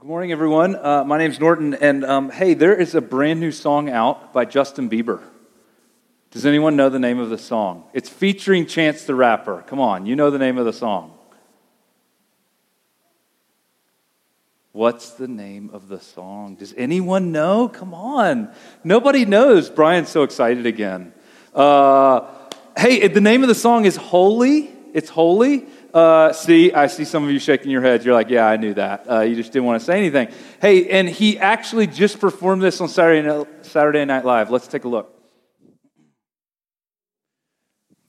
Good morning, everyone. Uh, my name's Norton, and um, hey, there is a brand new song out by Justin Bieber. Does anyone know the name of the song? It's featuring Chance the Rapper. Come on, you know the name of the song. What's the name of the song? Does anyone know? Come on. Nobody knows. Brian's so excited again. Uh, hey, the name of the song is Holy. It's Holy. Uh, see, I see some of you shaking your heads. You're like, yeah, I knew that. Uh, you just didn't want to say anything. Hey, and he actually just performed this on Saturday Night, Live. Let's take a look.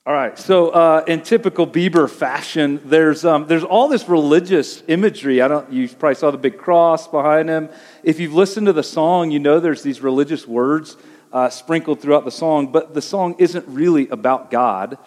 All right, so uh, in typical Bieber fashion, there's, um, there's all this religious imagery. I don't, you probably saw the big cross behind him. If you've listened to the song, you know there's these religious words uh, sprinkled throughout the song, but the song isn't really about God.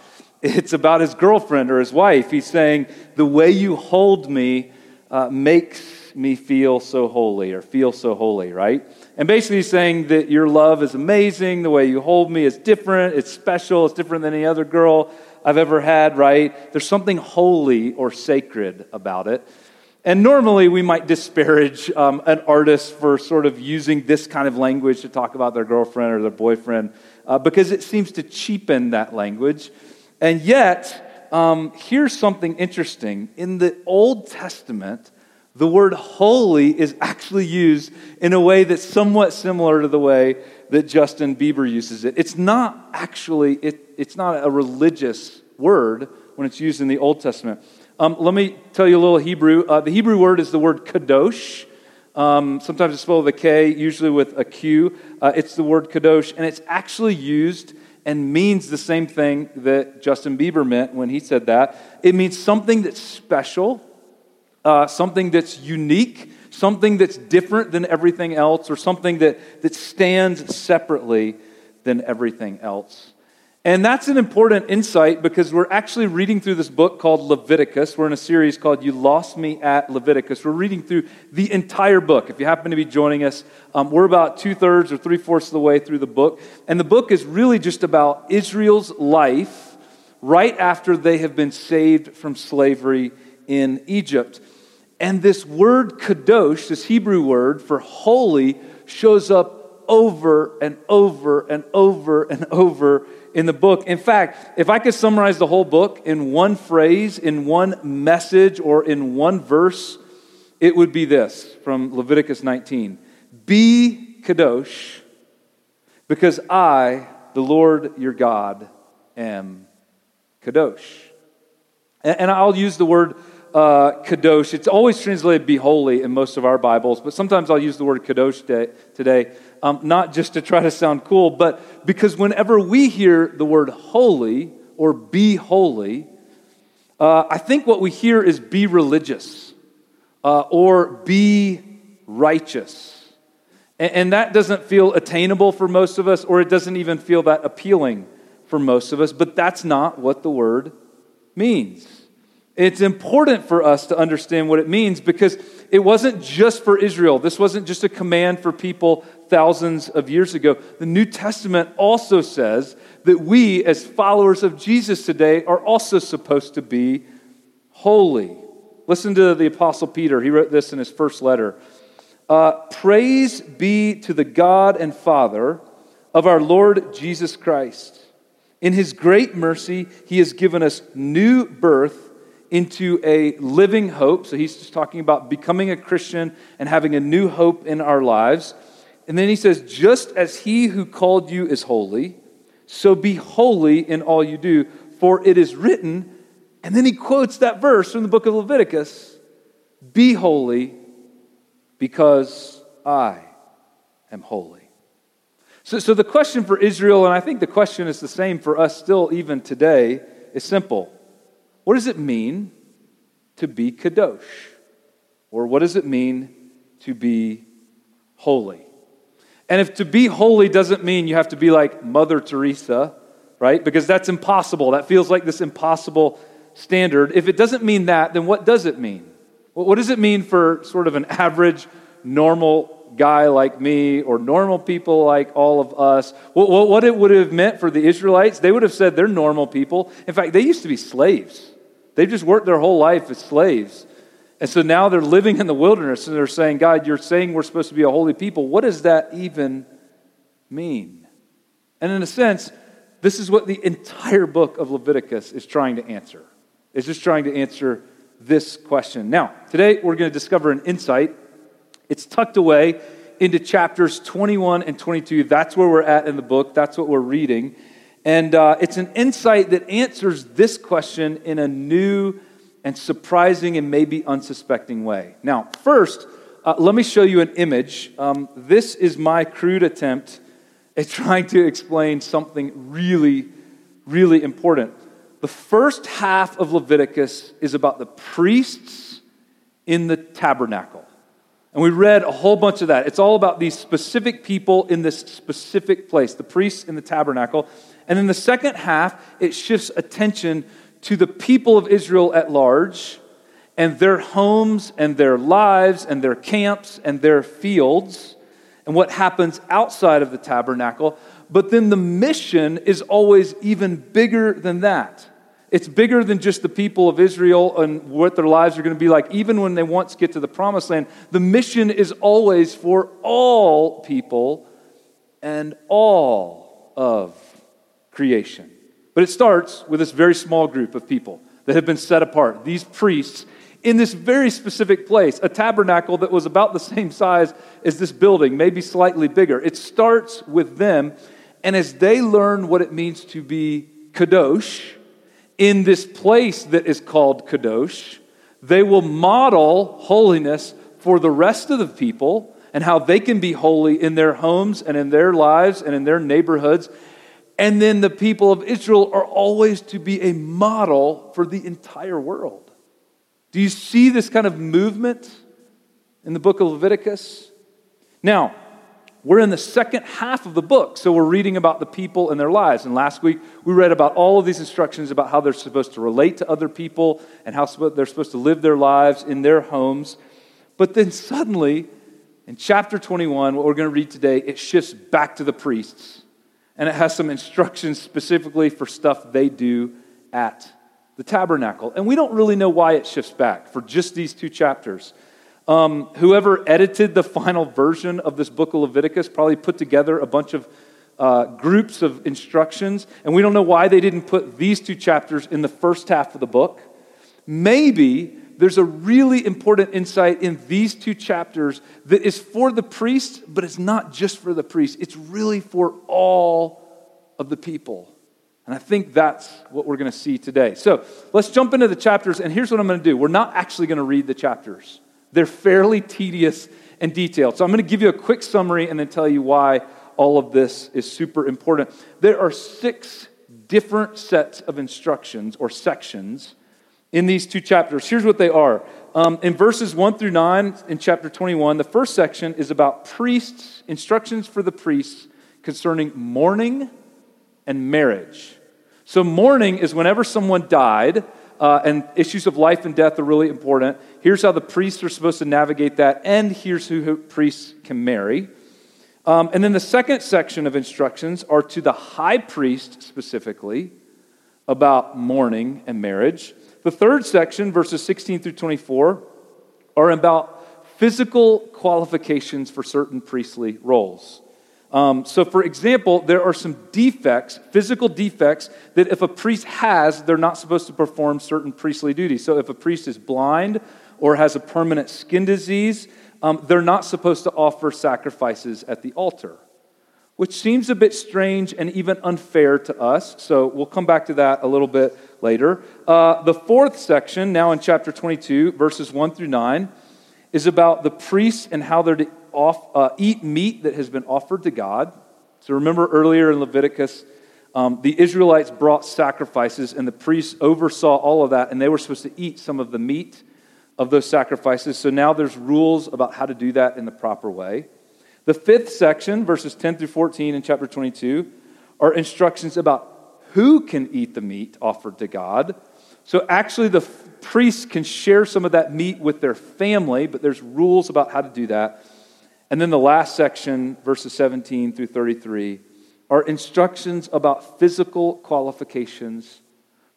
It's about his girlfriend or his wife. He's saying, The way you hold me uh, makes me feel so holy or feel so holy, right? And basically, he's saying that your love is amazing. The way you hold me is different. It's special. It's different than any other girl I've ever had, right? There's something holy or sacred about it. And normally we might disparage um, an artist for sort of using this kind of language to talk about their girlfriend or their boyfriend uh, because it seems to cheapen that language. And yet, um, here's something interesting. In the Old Testament, the word holy is actually used in a way that's somewhat similar to the way that Justin Bieber uses it. It's not actually, it, it's not a religious word when it's used in the Old Testament. Um, let me tell you a little Hebrew. Uh, the Hebrew word is the word kadosh. Um, sometimes it's spelled with a K, usually with a Q. Uh, it's the word kadosh, and it's actually used and means the same thing that Justin Bieber meant when he said that. It means something that's special, uh, something that's unique, something that's different than everything else, or something that, that stands separately than everything else. And that's an important insight because we're actually reading through this book called Leviticus. We're in a series called You Lost Me at Leviticus. We're reading through the entire book. If you happen to be joining us, um, we're about two thirds or three fourths of the way through the book. And the book is really just about Israel's life right after they have been saved from slavery in Egypt. And this word kadosh, this Hebrew word for holy, shows up over and over and over and over in the book. In fact, if I could summarize the whole book in one phrase, in one message, or in one verse, it would be this from Leviticus 19 Be Kadosh, because I, the Lord your God, am Kadosh. And I'll use the word uh, kadosh. It's always translated be holy in most of our Bibles, but sometimes I'll use the word kadosh today um, not just to try to sound cool, but because whenever we hear the word holy or be holy, uh, I think what we hear is be religious uh, or be righteous. And, and that doesn't feel attainable for most of us, or it doesn't even feel that appealing for most of us, but that's not what the word means. It's important for us to understand what it means because it wasn't just for Israel. This wasn't just a command for people thousands of years ago. The New Testament also says that we, as followers of Jesus today, are also supposed to be holy. Listen to the Apostle Peter. He wrote this in his first letter uh, Praise be to the God and Father of our Lord Jesus Christ. In his great mercy, he has given us new birth into a living hope. So he's just talking about becoming a Christian and having a new hope in our lives. And then he says, just as he who called you is holy, so be holy in all you do, for it is written. And then he quotes that verse from the book of Leviticus Be holy because I am holy. So, so the question for Israel, and I think the question is the same for us still even today, is simple what does it mean to be kadosh? Or what does it mean to be holy? And if to be holy doesn't mean you have to be like Mother Teresa, right? Because that's impossible. That feels like this impossible standard. If it doesn't mean that, then what does it mean? What does it mean for sort of an average, normal guy like me or normal people like all of us? What it would have meant for the Israelites, they would have said they're normal people. In fact, they used to be slaves. They've just worked their whole life as slaves. And so now they're living in the wilderness and they're saying, God, you're saying we're supposed to be a holy people. What does that even mean? And in a sense, this is what the entire book of Leviticus is trying to answer. It's just trying to answer this question. Now, today we're going to discover an insight. It's tucked away into chapters 21 and 22. That's where we're at in the book, that's what we're reading. And uh, it's an insight that answers this question in a new and surprising and maybe unsuspecting way. Now, first, uh, let me show you an image. Um, this is my crude attempt at trying to explain something really, really important. The first half of Leviticus is about the priests in the tabernacle. And we read a whole bunch of that. It's all about these specific people in this specific place, the priests in the tabernacle. And in the second half, it shifts attention to the people of Israel at large and their homes and their lives and their camps and their fields and what happens outside of the tabernacle. But then the mission is always even bigger than that. It's bigger than just the people of Israel and what their lives are going to be like, even when they once get to the promised land. The mission is always for all people and all of creation. But it starts with this very small group of people that have been set apart, these priests in this very specific place, a tabernacle that was about the same size as this building, maybe slightly bigger. It starts with them, and as they learn what it means to be kadosh in this place that is called kadosh, they will model holiness for the rest of the people and how they can be holy in their homes and in their lives and in their neighborhoods. And then the people of Israel are always to be a model for the entire world. Do you see this kind of movement in the book of Leviticus? Now, we're in the second half of the book, so we're reading about the people and their lives. And last week, we read about all of these instructions about how they're supposed to relate to other people and how they're supposed to live their lives in their homes. But then suddenly, in chapter 21, what we're going to read today, it shifts back to the priests. And it has some instructions specifically for stuff they do at the tabernacle. And we don't really know why it shifts back for just these two chapters. Um, whoever edited the final version of this book of Leviticus probably put together a bunch of uh, groups of instructions, and we don't know why they didn't put these two chapters in the first half of the book. Maybe there's a really important insight in these two chapters that is for the priest, but it's not just for the priest, it's really for all of the people. And I think that's what we're going to see today. So let's jump into the chapters, and here's what I'm going to do. We're not actually going to read the chapters, they're fairly tedious and detailed. So I'm going to give you a quick summary and then tell you why all of this is super important. There are six different sets of instructions or sections in these two chapters. Here's what they are. Um, in verses 1 through 9 in chapter 21, the first section is about priests, instructions for the priests concerning mourning and marriage. So, mourning is whenever someone died, uh, and issues of life and death are really important. Here's how the priests are supposed to navigate that, and here's who priests can marry. Um, and then the second section of instructions are to the high priest specifically about mourning and marriage. The third section, verses 16 through 24, are about physical qualifications for certain priestly roles. Um, so, for example, there are some defects, physical defects, that if a priest has, they're not supposed to perform certain priestly duties. So, if a priest is blind or has a permanent skin disease, um, they're not supposed to offer sacrifices at the altar, which seems a bit strange and even unfair to us. So, we'll come back to that a little bit later. Uh, the fourth section, now in chapter 22, verses 1 through 9, is about the priests and how they're to off, uh, eat meat that has been offered to God. So remember earlier in Leviticus, um, the Israelites brought sacrifices, and the priests oversaw all of that, and they were supposed to eat some of the meat of those sacrifices. So now there's rules about how to do that in the proper way. The fifth section, verses 10 through 14 in chapter 22, are instructions about who can eat the meat offered to God. So actually, the priests can share some of that meat with their family, but there's rules about how to do that. And then the last section, verses 17 through 33, are instructions about physical qualifications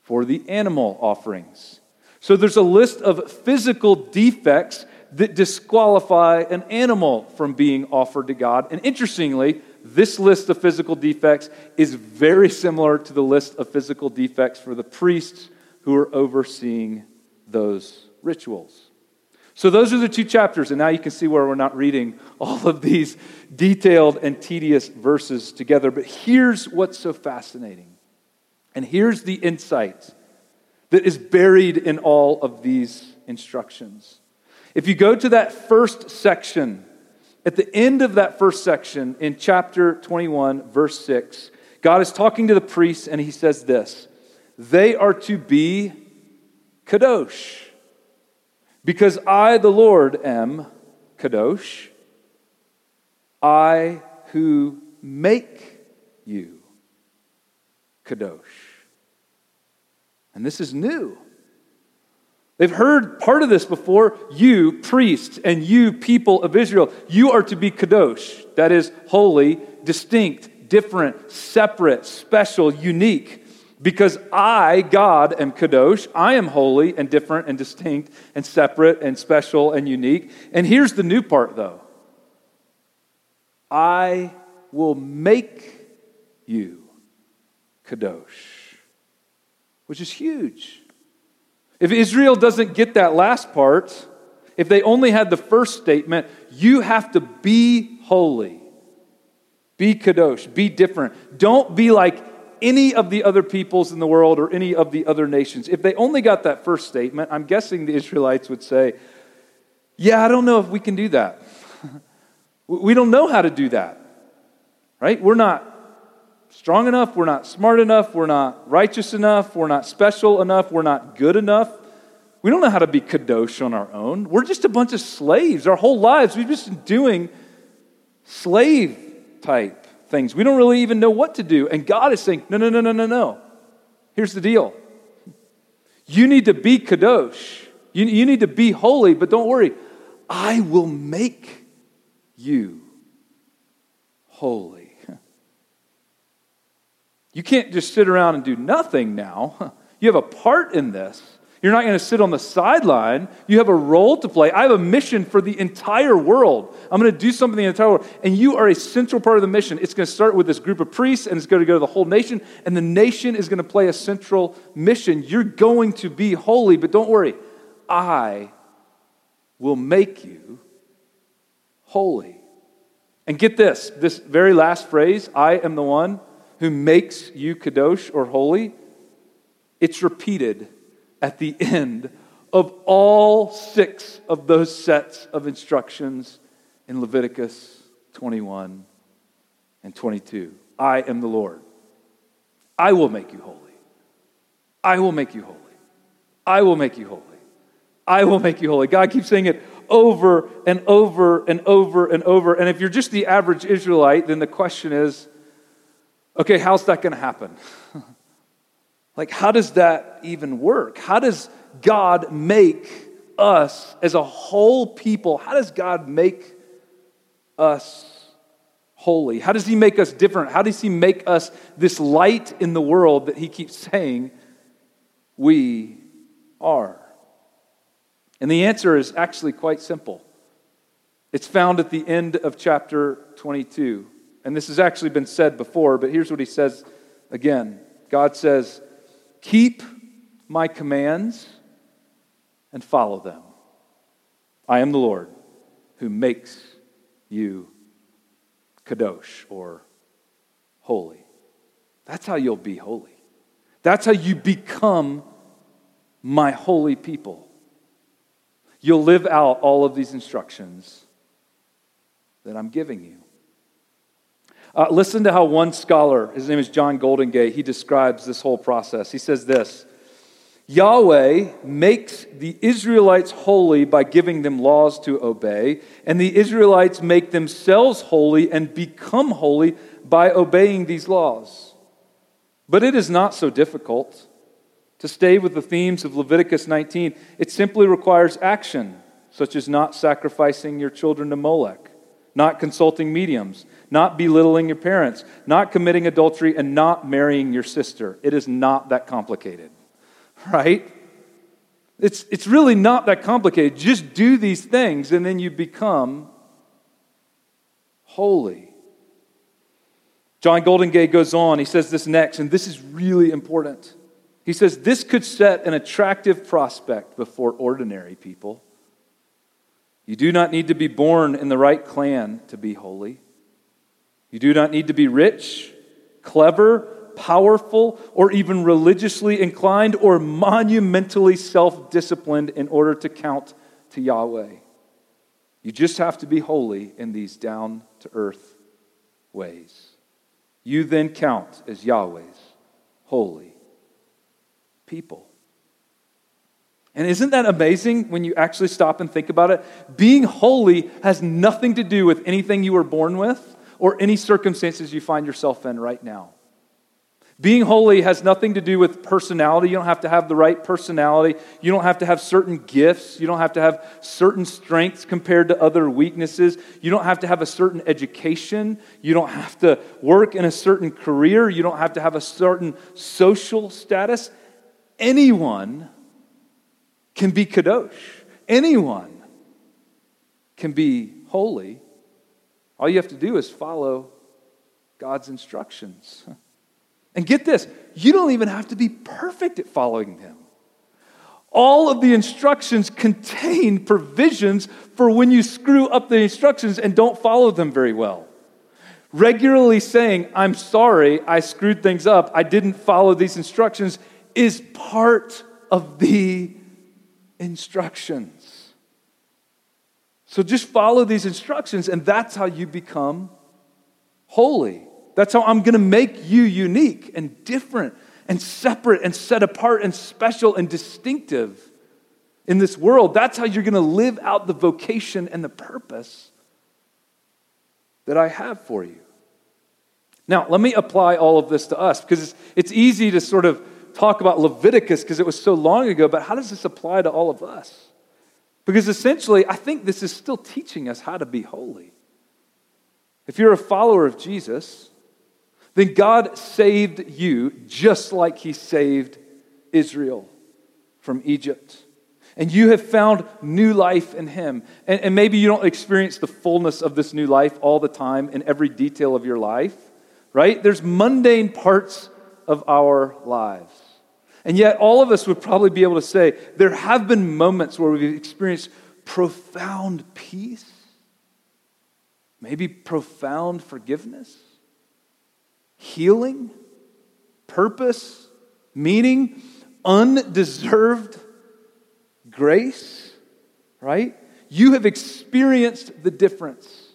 for the animal offerings. So there's a list of physical defects that disqualify an animal from being offered to God. And interestingly, this list of physical defects is very similar to the list of physical defects for the priests who are overseeing those rituals. So, those are the two chapters, and now you can see where we're not reading all of these detailed and tedious verses together. But here's what's so fascinating, and here's the insight that is buried in all of these instructions. If you go to that first section, at the end of that first section in chapter 21, verse 6, God is talking to the priests and he says this They are to be kadosh, because I, the Lord, am kadosh, I who make you kadosh. And this is new. They've heard part of this before. You, priests, and you, people of Israel, you are to be kadosh. That is, holy, distinct, different, separate, special, unique. Because I, God, am kadosh. I am holy and different and distinct and separate and special and unique. And here's the new part, though I will make you kadosh, which is huge. If Israel doesn't get that last part, if they only had the first statement, you have to be holy, be kadosh, be different. Don't be like any of the other peoples in the world or any of the other nations. If they only got that first statement, I'm guessing the Israelites would say, Yeah, I don't know if we can do that. we don't know how to do that, right? We're not strong enough, we're not smart enough, we're not righteous enough, we're not special enough, we're not good enough. We don't know how to be kadosh on our own. We're just a bunch of slaves. Our whole lives, we've just been doing slave type things. We don't really even know what to do. And God is saying, no, no, no, no, no, no. Here's the deal. You need to be kadosh. You, you need to be holy, but don't worry. I will make you holy. You can't just sit around and do nothing now. You have a part in this. You're not going to sit on the sideline. You have a role to play. I have a mission for the entire world. I'm going to do something in the entire world. And you are a central part of the mission. It's going to start with this group of priests, and it's going to go to the whole nation. And the nation is going to play a central mission. You're going to be holy, but don't worry. I will make you holy. And get this this very last phrase I am the one who makes you kadosh or holy, it's repeated at the end of all six of those sets of instructions in Leviticus 21 and 22. I am the Lord. I will make you holy. I will make you holy. I will make you holy. I will make you holy. God keeps saying it over and over and over and over. And if you're just the average Israelite, then the question is Okay, how's that going to happen? like, how does that even work? How does God make us as a whole people? How does God make us holy? How does He make us different? How does He make us this light in the world that He keeps saying we are? And the answer is actually quite simple. It's found at the end of chapter 22. And this has actually been said before, but here's what he says again God says, Keep my commands and follow them. I am the Lord who makes you kadosh or holy. That's how you'll be holy. That's how you become my holy people. You'll live out all of these instructions that I'm giving you. Uh, listen to how one scholar, his name is John Goldingay, he describes this whole process. He says this Yahweh makes the Israelites holy by giving them laws to obey, and the Israelites make themselves holy and become holy by obeying these laws. But it is not so difficult. To stay with the themes of Leviticus 19, it simply requires action, such as not sacrificing your children to Molech, not consulting mediums, not belittling your parents, not committing adultery, and not marrying your sister. It is not that complicated, right? It's, it's really not that complicated. Just do these things, and then you become holy. John Goldingay goes on. He says this next, and this is really important. He says, This could set an attractive prospect before ordinary people. You do not need to be born in the right clan to be holy. You do not need to be rich, clever, powerful, or even religiously inclined or monumentally self disciplined in order to count to Yahweh. You just have to be holy in these down to earth ways. You then count as Yahweh's holy people. And isn't that amazing when you actually stop and think about it? Being holy has nothing to do with anything you were born with or any circumstances you find yourself in right now. Being holy has nothing to do with personality. You don't have to have the right personality. You don't have to have certain gifts. You don't have to have certain strengths compared to other weaknesses. You don't have to have a certain education. You don't have to work in a certain career. You don't have to have a certain social status. Anyone can be kadosh. Anyone can be holy. All you have to do is follow God's instructions. And get this, you don't even have to be perfect at following them. All of the instructions contain provisions for when you screw up the instructions and don't follow them very well. Regularly saying, I'm sorry, I screwed things up, I didn't follow these instructions, is part of the instructions. So just follow these instructions, and that's how you become holy. That's how I'm going to make you unique and different and separate and set apart and special and distinctive in this world. That's how you're going to live out the vocation and the purpose that I have for you. Now, let me apply all of this to us because it's, it's easy to sort of talk about Leviticus because it was so long ago, but how does this apply to all of us? Because essentially, I think this is still teaching us how to be holy. If you're a follower of Jesus, then God saved you just like He saved Israel from Egypt. And you have found new life in Him. And, and, maybe you don't experience the fullness of this new life all the time in every detail of your life, right? There's mundane parts of our lives. And yet, all of us would probably be able to say there have been moments where we've experienced profound peace, maybe profound forgiveness healing, purpose, meaning, undeserved grace, right? You have experienced the difference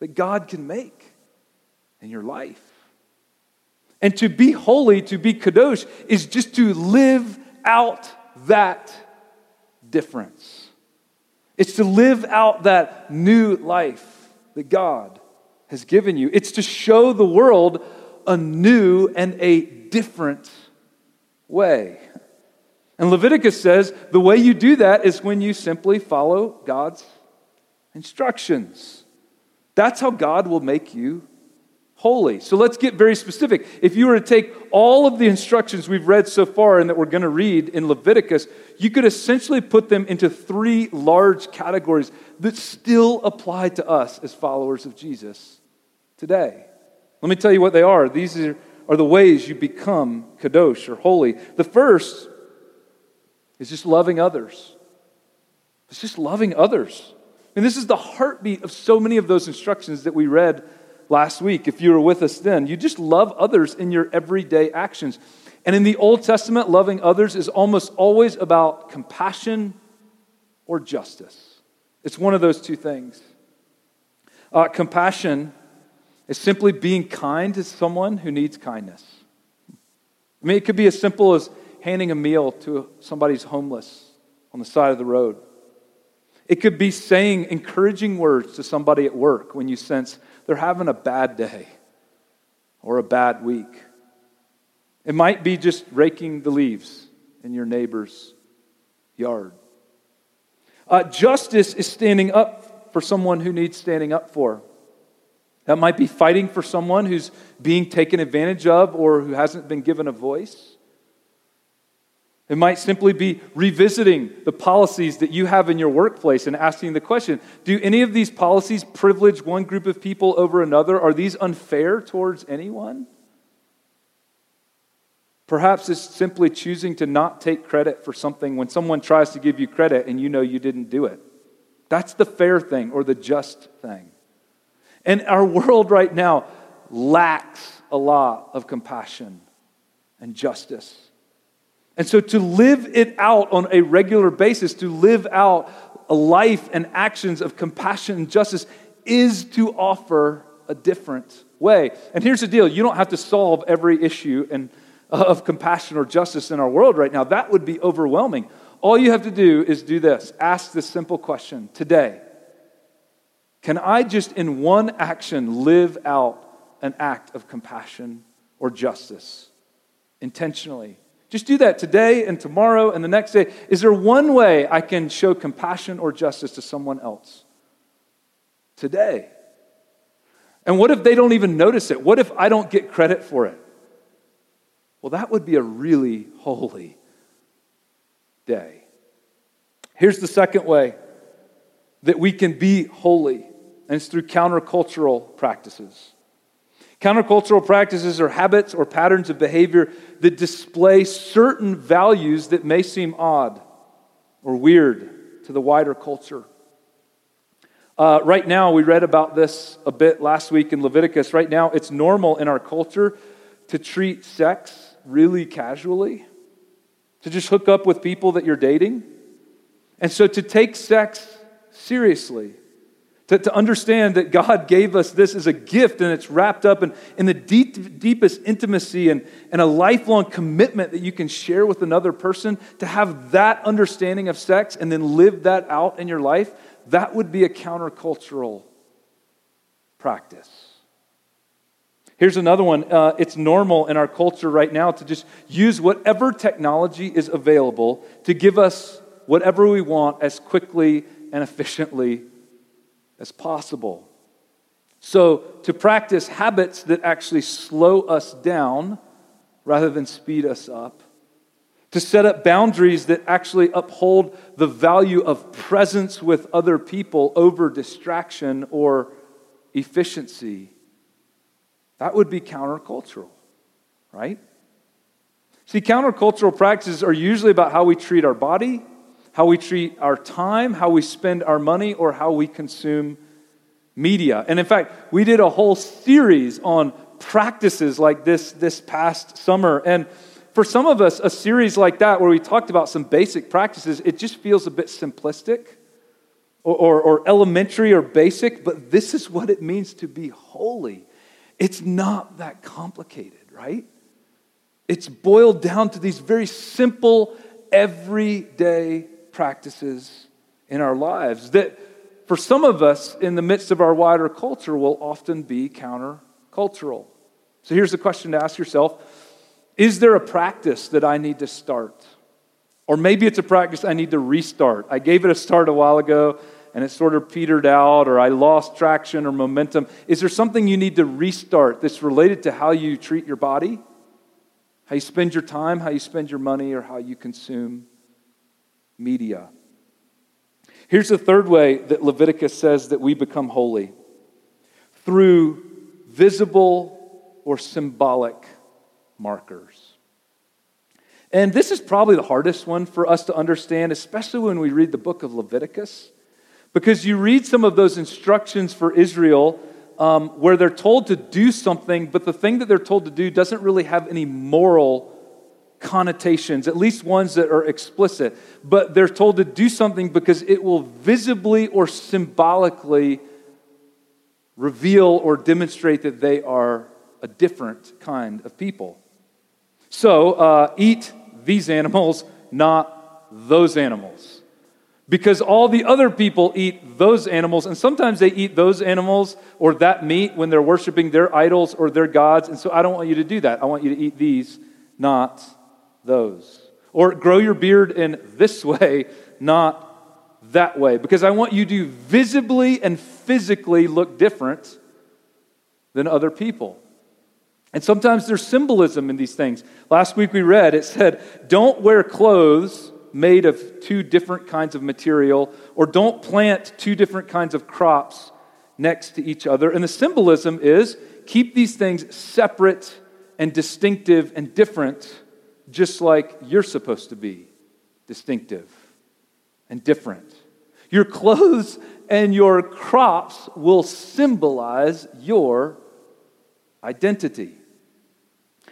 that God can make in your life. And to be holy, to be kadosh, is just to live out that difference. It's to live out that new life that God has given you. It's to show the world a new and a different way. And Leviticus says the way you do that is when you simply follow God's instructions. That's how God will make you holy. So let's get very specific. If you were to take all of the instructions we've read so far and that we're going to read in Leviticus, you could essentially put them into three large categories that still apply to us as followers of Jesus today. Let me tell you what they are. These are, are the ways you become kadosh or holy. The first is just loving others. It's just loving others. And this is the heartbeat of so many of those instructions that we read last week. If you were with us then, you just love others in your everyday actions. And in the Old Testament, loving others is almost always about compassion or justice. It's one of those two things. Uh, compassion is simply being kind to someone who needs kindness. I mean, it could be as simple as handing a meal to somebody who's homeless on the side of the road. It could be saying encouraging words to somebody at work when you sense they're having a bad day or a bad week. It might be just raking the leaves in your neighbor's yard. Uh, justice is standing up for someone who needs standing up for. That might be fighting for someone who's being taken advantage of or who hasn't been given a voice. It might simply be revisiting the policies that you have in your workplace and asking the question Do any of these policies privilege one group of people over another? Are these unfair towards anyone? Perhaps it's simply choosing to not take credit for something when someone tries to give you credit and you know you didn't do it. That's the fair thing or the just thing. And our world right now lacks a lot of compassion and justice. And so to live it out on a regular basis, to live out a life and actions of compassion and justice, is to offer a different way. And here's the deal you don't have to solve every issue and, uh, of compassion or justice in our world right now. That would be overwhelming. All you have to do is do this ask this simple question today Can I just in one action live out an act of compassion or justice intentionally? Just do that today and tomorrow and the next day. Is there one way I can show compassion or justice to someone else? Today. And what if they don't even notice it? What if I don't get credit for it? Well, that would be a really holy day. Here's the second way that we can be holy, and it's through countercultural practices. Countercultural practices are habits or patterns of behavior that display certain values that may seem odd or weird to the wider culture. Uh, right now, we read about this a bit last week in Leviticus. Right now, it's normal in our culture to treat sex really casually, to just hook up with people that you're dating. And so to take sex seriously to, to understand that God gave us this as a gift and it's wrapped up in, in the deep, deepest intimacy and, and a lifelong commitment that you can share with another person, to have that understanding of sex and then live that out in your life, that would be a countercultural practice. Here's another one. Uh, it's normal in our culture right now to just use whatever technology is available to give us whatever we want as quickly and efficiently as possible. So, to practice habits that actually slow us down rather than speed us up, to set up boundaries that actually uphold the value of presence with other people over distraction or efficiency. That would be countercultural, right? See, countercultural practices are usually about how we treat our body, how we treat our time, how we spend our money, or how we consume media. And in fact, we did a whole series on practices like this this past summer. And for some of us, a series like that where we talked about some basic practices, it just feels a bit simplistic or, or, or elementary or basic, but this is what it means to be holy. It's not that complicated, right? It's boiled down to these very simple, everyday practices in our lives that, for some of us, in the midst of our wider culture, will often be countercultural. So here's the question to ask yourself Is there a practice that I need to start? Or maybe it's a practice I need to restart. I gave it a start a while ago and it sort of petered out, or I lost traction or momentum. Is there something you need to restart that's related to how you treat your body, how you spend your time, how you spend your money, or how you consume media. Here's the third way that Leviticus says that we become holy through visible or symbolic markers. And this is probably the hardest one for us to understand, especially when we read the book of Leviticus, because you read some of those instructions for Israel um, where they're told to do something, but the thing that they're told to do doesn't really have any moral connotations, at least ones that are explicit, but they're told to do something because it will visibly or symbolically reveal or demonstrate that they are a different kind of people. So, uh, eat these animals, not those animals. Because all the other people eat those animals, and sometimes they eat those animals or that meat when they're worshiping their idols or their gods. And so I don't want you to do that. I want you to eat these, not those. Or grow your beard in this way, not that way. Because I want you to visibly and physically look different than other people. And sometimes there's symbolism in these things. Last week we read, it said, don't wear clothes made of two different kinds of material, or don't plant two different kinds of crops next to each other. And the symbolism is keep these things separate and distinctive and different, just like you're supposed to be distinctive and different. Your clothes and your crops will symbolize your identity.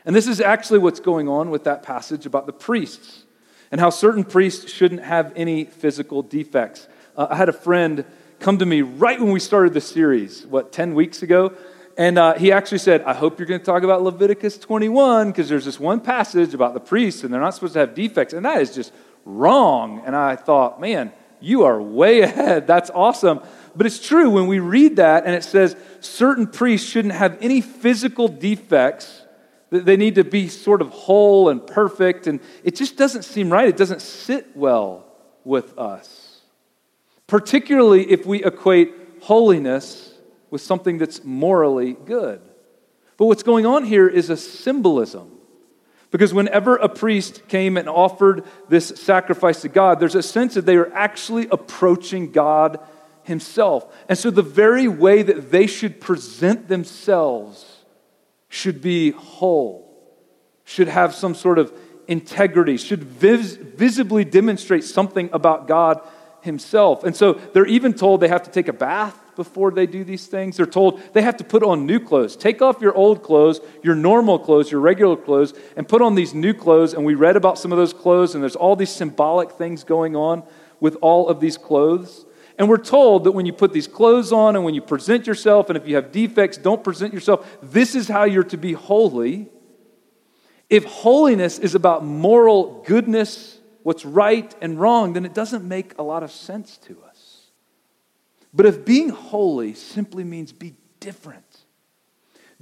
And this is actually what's going on with that passage about the priests and how certain priests shouldn't have any physical defects. Uh, I had a friend come to me right when we started the series, what, 10 weeks ago? And uh, he actually said, I hope you're going to talk about Leviticus 21 because there's this one passage about the priests and they're not supposed to have defects. And that is just wrong. And I thought, man, you are way ahead. That's awesome. But it's true when we read that and it says certain priests shouldn't have any physical defects, that they need to be sort of whole and perfect. And it just doesn't seem right. It doesn't sit well with us particularly if we equate holiness with something that's morally good. But what's going on here is a symbolism. Because whenever a priest came and offered this sacrifice to God, there's a sense that they are actually approaching God Himself. And so the very way that they should present themselves should be whole, should have some sort of integrity, should vis- visibly demonstrate something about God himself. And so they're even told they have to take a bath before they do these things. They're told they have to put on new clothes. Take off your old clothes, your normal clothes, your regular clothes, and put on these new clothes. And we read about some of those clothes, and there's all these symbolic things going on with all of these clothes. And we're told that when you put these clothes on and when you present yourself, and if you have defects, don't present yourself. This is how you're to be holy. If holiness is about moral goodness what's right and wrong, then it doesn't make a lot of sense to us. But if being holy simply means be different,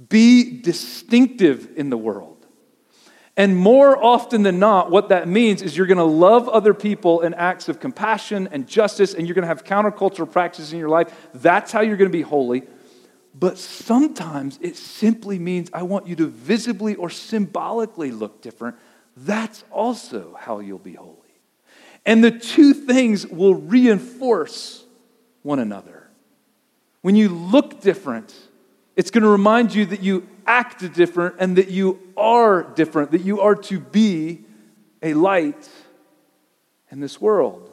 be distinctive in the world, and more often than not, what that means is you're going to love other people in acts of compassion and justice, and you're going to have countercultural practices in your life. That's how you're going to be holy. But sometimes it simply means I want you to visibly or symbolically look different that's also how you'll be holy. And the two things will reinforce one another. When you look different, it's going to remind you that you act different and that you are different, that you are to be a light in this world.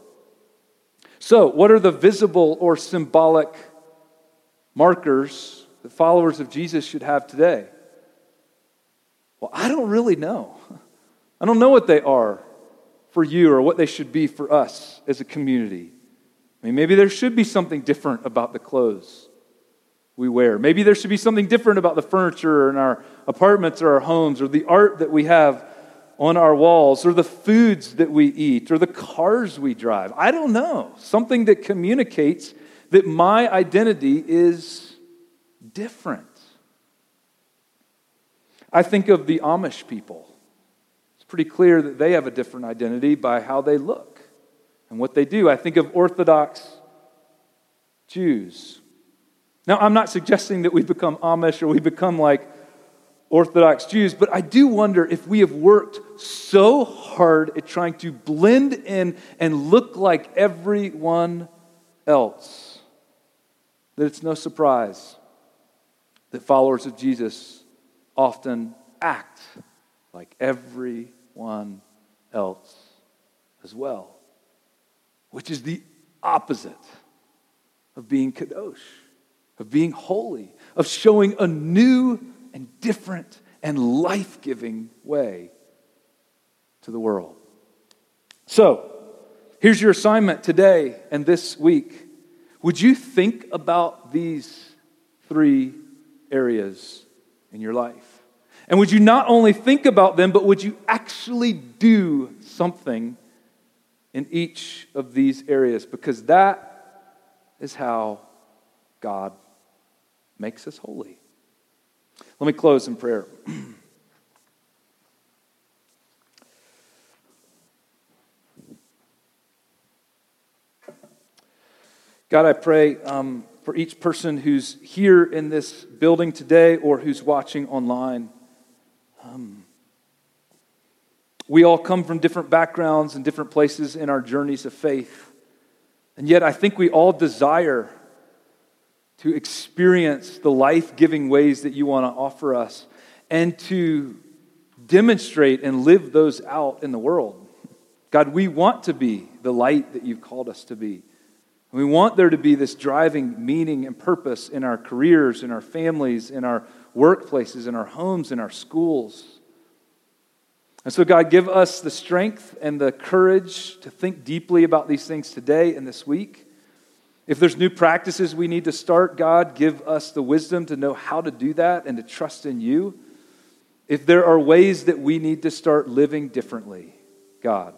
So, what are the visible or symbolic markers that followers of Jesus should have today? Well, I don't really know. I don't know what they are for you or what they should be for us as a community. I mean, maybe there should be something different about the clothes we wear. Maybe there should be something different about the furniture in our apartments or our homes or the art that we have on our walls or the foods that we eat or the cars we drive. I don't know. Something that communicates that my identity is different. I think of the Amish people It's pretty clear that they have a different identity by how they look and what they do. I think of Orthodox Jews. Now, I'm not suggesting that we become Amish or we become like Orthodox Jews, but I do wonder if we have worked so hard at trying to blend in and look like everyone else that it's no surprise that followers of Jesus often act like everyone else as well, which is the opposite of being kadosh, of being holy, of showing a new and different and life giving way to the world. So, here's your assignment today and this week. Would you think about these three areas in your life? And would you not only think about them, but would you actually do something in each of these areas? Because that is how God makes us holy. Let me close in prayer. God, I pray um, for each person who's here in this building today or who's watching online. Um, we all come from different backgrounds and different places in our journeys of faith. And yet, I think we all desire to experience the life giving ways that you want to offer us and to demonstrate and live those out in the world. God, we want to be the light that you've called us to be. We want there to be this driving meaning and purpose in our careers, in our families, in our workplaces, in our homes, in our schools. And so, God, give us the strength and the courage to think deeply about these things today and this week. If there's new practices we need to start, God, give us the wisdom to know how to do that and to trust in you. If there are ways that we need to start living differently, God,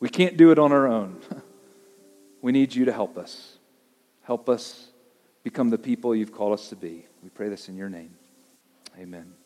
we can't do it on our own. We need you to help us. Help us become the people you've called us to be. We pray this in your name. Amen.